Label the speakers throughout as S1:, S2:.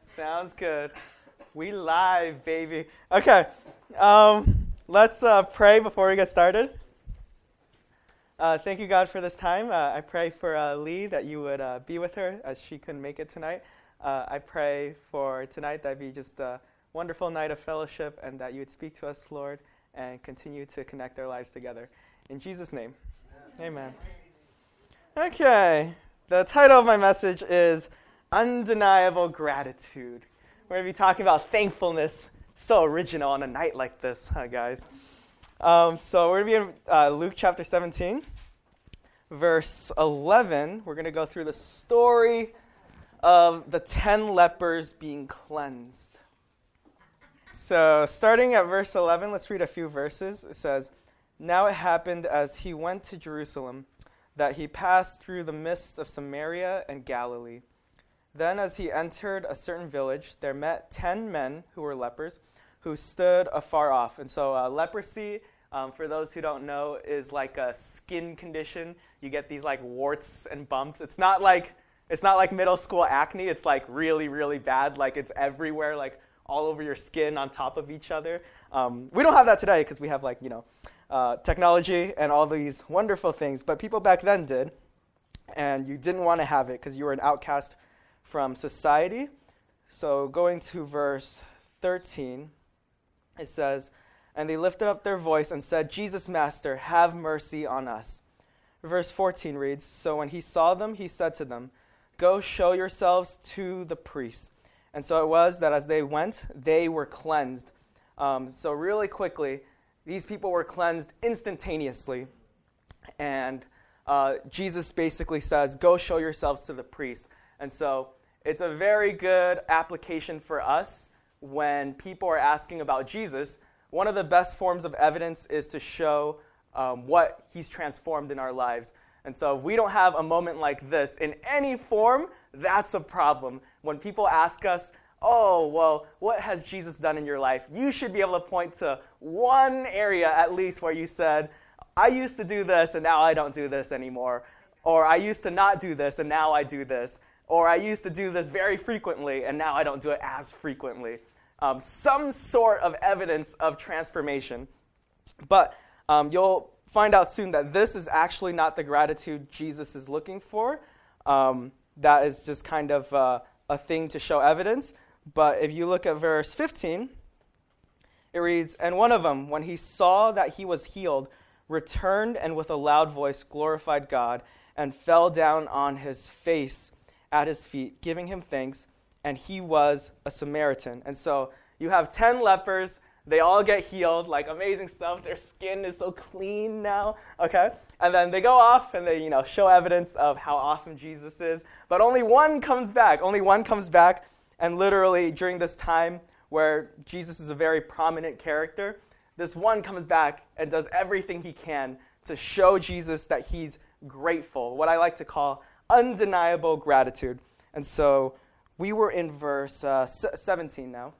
S1: Sounds good. We live, baby. Okay, um, let's uh, pray before we get started. Uh, thank you, God, for this time. Uh, I pray for uh, Lee that you would uh, be with her as she couldn't make it tonight. Uh, I pray for tonight that be just a wonderful night of fellowship and that you would speak to us, Lord, and continue to connect our lives together. In Jesus' name, amen. Okay, the title of my message is Undeniable Gratitude. We're going to be talking about thankfulness. So original on a night like this, huh, guys? Um, so we're going to be in uh, Luke chapter 17, verse 11. We're going to go through the story of the ten lepers being cleansed. So, starting at verse 11, let's read a few verses. It says, Now it happened as he went to Jerusalem that he passed through the midst of Samaria and Galilee. Then, as he entered a certain village, there met ten men who were lepers who stood afar off. And so, uh, leprosy, um, for those who don't know, is like a skin condition. You get these like warts and bumps. It's not like it's not like middle school acne. It's like really, really bad. Like it's everywhere, like all over your skin, on top of each other. Um, we don't have that today because we have like you know uh, technology and all these wonderful things. But people back then did, and you didn't want to have it because you were an outcast from society. So going to verse 13, it says, And they lifted up their voice and said, Jesus, Master, have mercy on us. Verse 14 reads, So when he saw them, he said to them, Go show yourselves to the priests. And so it was that as they went, they were cleansed. Um, so, really quickly, these people were cleansed instantaneously. And uh, Jesus basically says, Go show yourselves to the priests. And so it's a very good application for us when people are asking about Jesus. One of the best forms of evidence is to show um, what he's transformed in our lives. And so if we don't have a moment like this in any form, that's a problem. When people ask us, oh, well, what has Jesus done in your life? You should be able to point to one area at least where you said, I used to do this and now I don't do this anymore. Or I used to not do this and now I do this. Or I used to do this very frequently and now I don't do it as frequently. Um, some sort of evidence of transformation. But um, you'll find out soon that this is actually not the gratitude Jesus is looking for. Um, that is just kind of uh, a thing to show evidence. But if you look at verse 15, it reads, And one of them, when he saw that he was healed, returned and with a loud voice glorified God and fell down on his face at his feet, giving him thanks. And he was a Samaritan. And so you have 10 lepers. They all get healed, like amazing stuff. Their skin is so clean now, okay? And then they go off and they, you know, show evidence of how awesome Jesus is. But only one comes back. Only one comes back. And literally during this time where Jesus is a very prominent character, this one comes back and does everything he can to show Jesus that he's grateful, what I like to call undeniable gratitude. And so we were in verse uh, 17 now.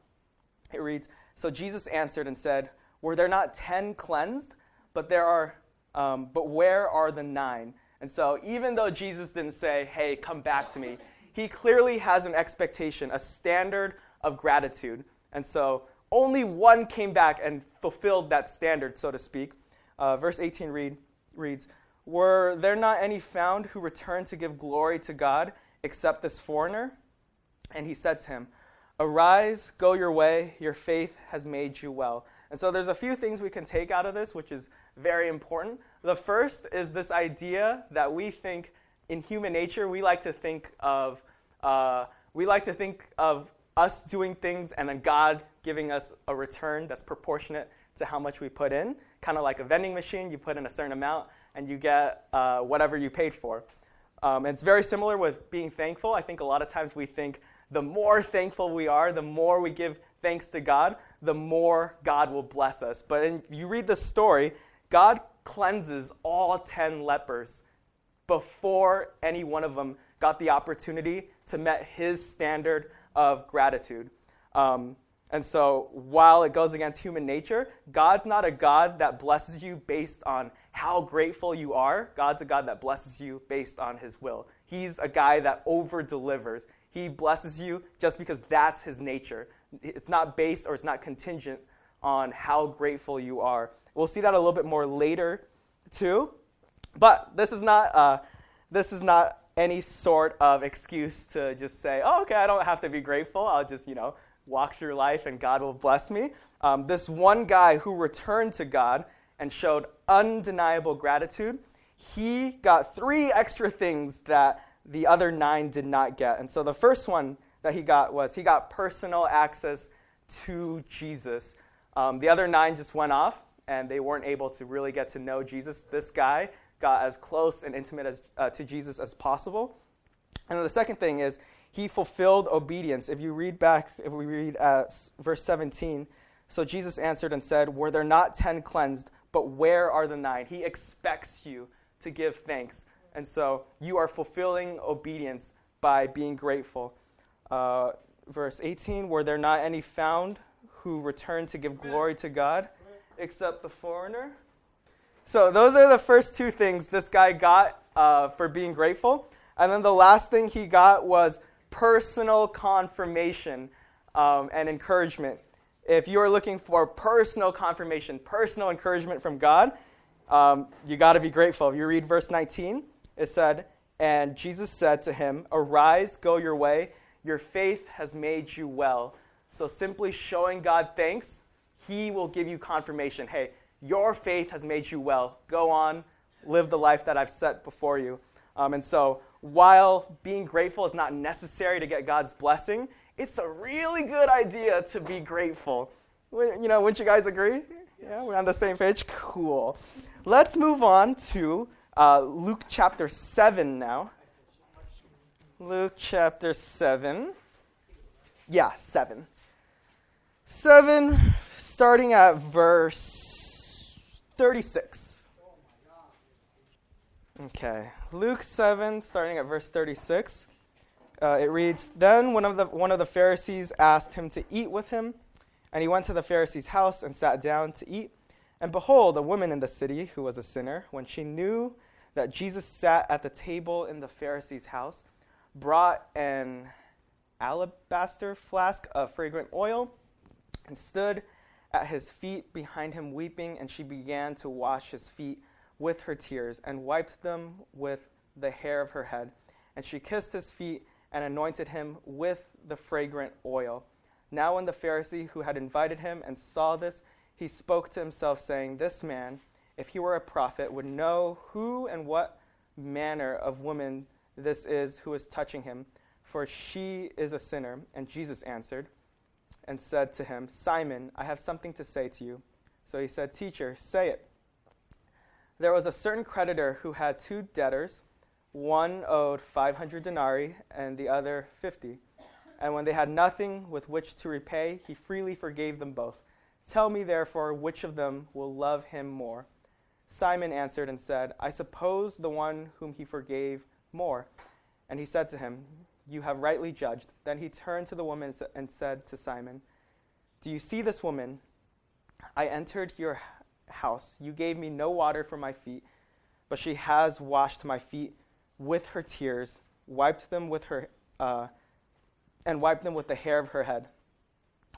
S1: It reads So Jesus answered and said, Were there not ten cleansed? But there are, um, but where are the nine? And so even though Jesus didn't say, Hey, come back to me, he clearly has an expectation, a standard of gratitude. And so only one came back and fulfilled that standard, so to speak. Uh, verse 18 read, reads Were there not any found who returned to give glory to God except this foreigner? And he said to him, Arise, go your way, your faith has made you well. And so there's a few things we can take out of this, which is very important. The first is this idea that we think in human nature, we like to think of, uh, we like to think of us doing things and then God giving us a return that's proportionate to how much we put in. Kind of like a vending machine, you put in a certain amount and you get uh, whatever you paid for. Um, it's very similar with being thankful. I think a lot of times we think the more thankful we are, the more we give thanks to God, the more God will bless us. But if you read the story, God cleanses all 10 lepers before any one of them got the opportunity to met his standard of gratitude. Um, and so, while it goes against human nature, God's not a God that blesses you based on how grateful you are. God's a God that blesses you based on his will. He's a guy that over delivers. He blesses you just because that's his nature. It's not based or it's not contingent on how grateful you are. We'll see that a little bit more later, too. But this is not, uh, this is not any sort of excuse to just say, oh, okay, I don't have to be grateful. I'll just, you know, walk through life and God will bless me. Um, this one guy who returned to God and showed undeniable gratitude, he got three extra things that the other nine did not get. And so the first one that he got was he got personal access to Jesus. Um, the other nine just went off and they weren't able to really get to know Jesus. This guy got as close and intimate as, uh, to Jesus as possible. And the second thing is he fulfilled obedience. If you read back, if we read uh, verse 17, so Jesus answered and said, Were there not ten cleansed, but where are the nine? He expects you to give thanks. And so you are fulfilling obedience by being grateful. Uh, verse 18, Were there not any found who returned to give glory to God except the foreigner? So those are the first two things this guy got uh, for being grateful. And then the last thing he got was personal confirmation um, and encouragement. If you're looking for personal confirmation, personal encouragement from God, um, you got to be grateful. If you read verse 19, it said, And Jesus said to him, Arise, go your way. Your faith has made you well. So simply showing God thanks, He will give you confirmation. Hey, your faith has made you well. Go on, live the life that I've set before you. Um, and so while being grateful is not necessary to get God's blessing, it's a really good idea to be grateful. You know, wouldn't you guys agree? Yeah, we're on the same page? Cool. Let's move on to uh, Luke chapter 7 now. Luke chapter 7. Yeah, 7. 7, starting at verse 36. Okay, Luke 7, starting at verse 36. Uh, it reads Then one of, the, one of the Pharisees asked him to eat with him, and he went to the Pharisee's house and sat down to eat. And behold, a woman in the city who was a sinner, when she knew that Jesus sat at the table in the Pharisee's house, brought an alabaster flask of fragrant oil and stood at his feet behind him weeping, and she began to wash his feet with her tears and wiped them with the hair of her head. And she kissed his feet and anointed him with the fragrant oil. Now, when the Pharisee who had invited him and saw this, he spoke to himself, saying, This man, if he were a prophet, would know who and what manner of woman this is who is touching him, for she is a sinner. And Jesus answered and said to him, Simon, I have something to say to you. So he said, Teacher, say it. There was a certain creditor who had two debtors. One owed 500 denarii and the other 50. And when they had nothing with which to repay, he freely forgave them both. Tell me, therefore, which of them will love him more? Simon answered and said, I suppose the one whom he forgave more. And he said to him, You have rightly judged. Then he turned to the woman and said to Simon, Do you see this woman? I entered your house. You gave me no water for my feet, but she has washed my feet with her tears, wiped them with her, uh, and wiped them with the hair of her head.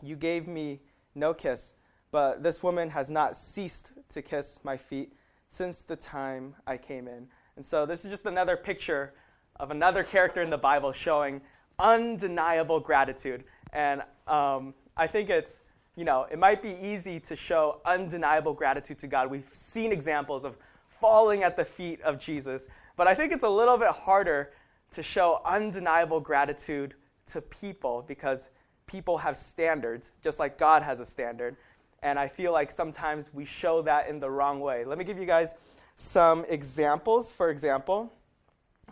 S1: You gave me no kiss, but this woman has not ceased to kiss my feet since the time I came in. And so this is just another picture of another character in the Bible showing undeniable gratitude. And um, I think it's you know, it might be easy to show undeniable gratitude to God. We've seen examples of falling at the feet of Jesus, but I think it's a little bit harder to show undeniable gratitude to people because people have standards, just like God has a standard. And I feel like sometimes we show that in the wrong way. Let me give you guys some examples. For example,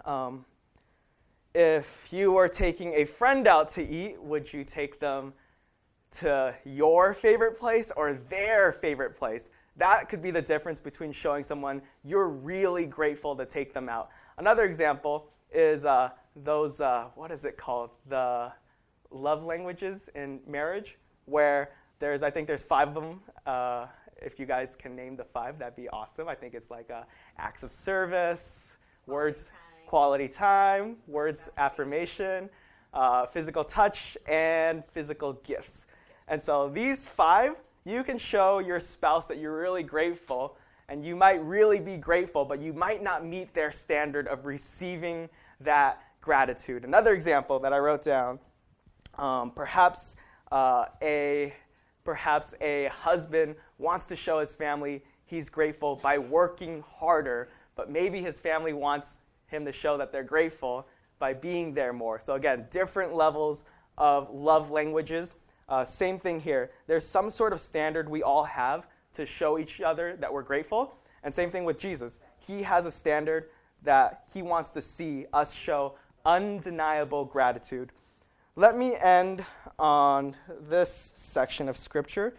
S1: um, if you were taking a friend out to eat, would you take them to your favorite place or their favorite place. That could be the difference between showing someone you're really grateful to take them out. Another example is uh, those, uh, what is it called? The love languages in marriage, where there's, I think there's five of them. Uh, if you guys can name the five, that'd be awesome. I think it's like uh, acts of service, quality words, time. quality time, words affirmation, uh, physical touch, and physical gifts. And so these five, you can show your spouse that you're really grateful, and you might really be grateful, but you might not meet their standard of receiving that gratitude. Another example that I wrote down um, perhaps uh, a perhaps a husband wants to show his family he's grateful by working harder, but maybe his family wants him to show that they're grateful by being there more. So, again, different levels of love languages. Uh, same thing here. There's some sort of standard we all have to show each other that we're grateful. And same thing with Jesus. He has a standard that he wants to see us show undeniable gratitude. Let me end on this section of scripture.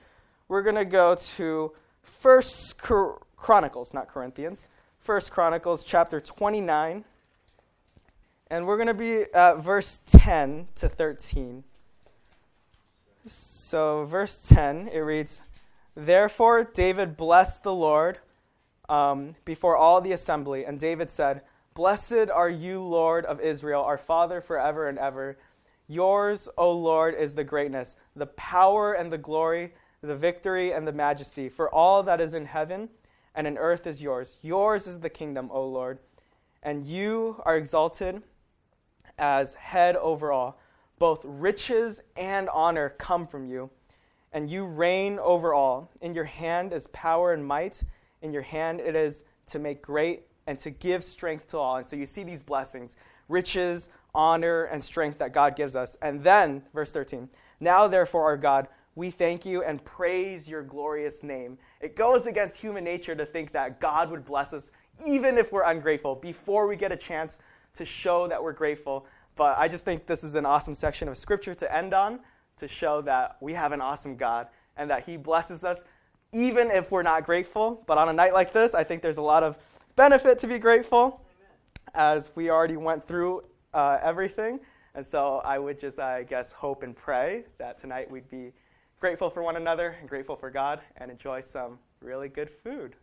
S1: We're going to go to First Chronicles, not Corinthians. First Chronicles chapter 29. And we're going to be at verse 10 to 13. So, verse 10, it reads Therefore, David blessed the Lord um, before all the assembly. And David said, Blessed are you, Lord of Israel, our Father forever and ever. Yours, O Lord, is the greatness, the power and the glory, the victory and the majesty. For all that is in heaven and in earth is yours. Yours is the kingdom, O Lord, and you are exalted as head over all. Both riches and honor come from you, and you reign over all. In your hand is power and might. In your hand it is to make great and to give strength to all. And so you see these blessings riches, honor, and strength that God gives us. And then, verse 13, now therefore, our God, we thank you and praise your glorious name. It goes against human nature to think that God would bless us even if we're ungrateful before we get a chance to show that we're grateful. But I just think this is an awesome section of scripture to end on to show that we have an awesome God and that He blesses us even if we're not grateful. But on a night like this, I think there's a lot of benefit to be grateful as we already went through uh, everything. And so I would just, I guess, hope and pray that tonight we'd be grateful for one another and grateful for God and enjoy some really good food.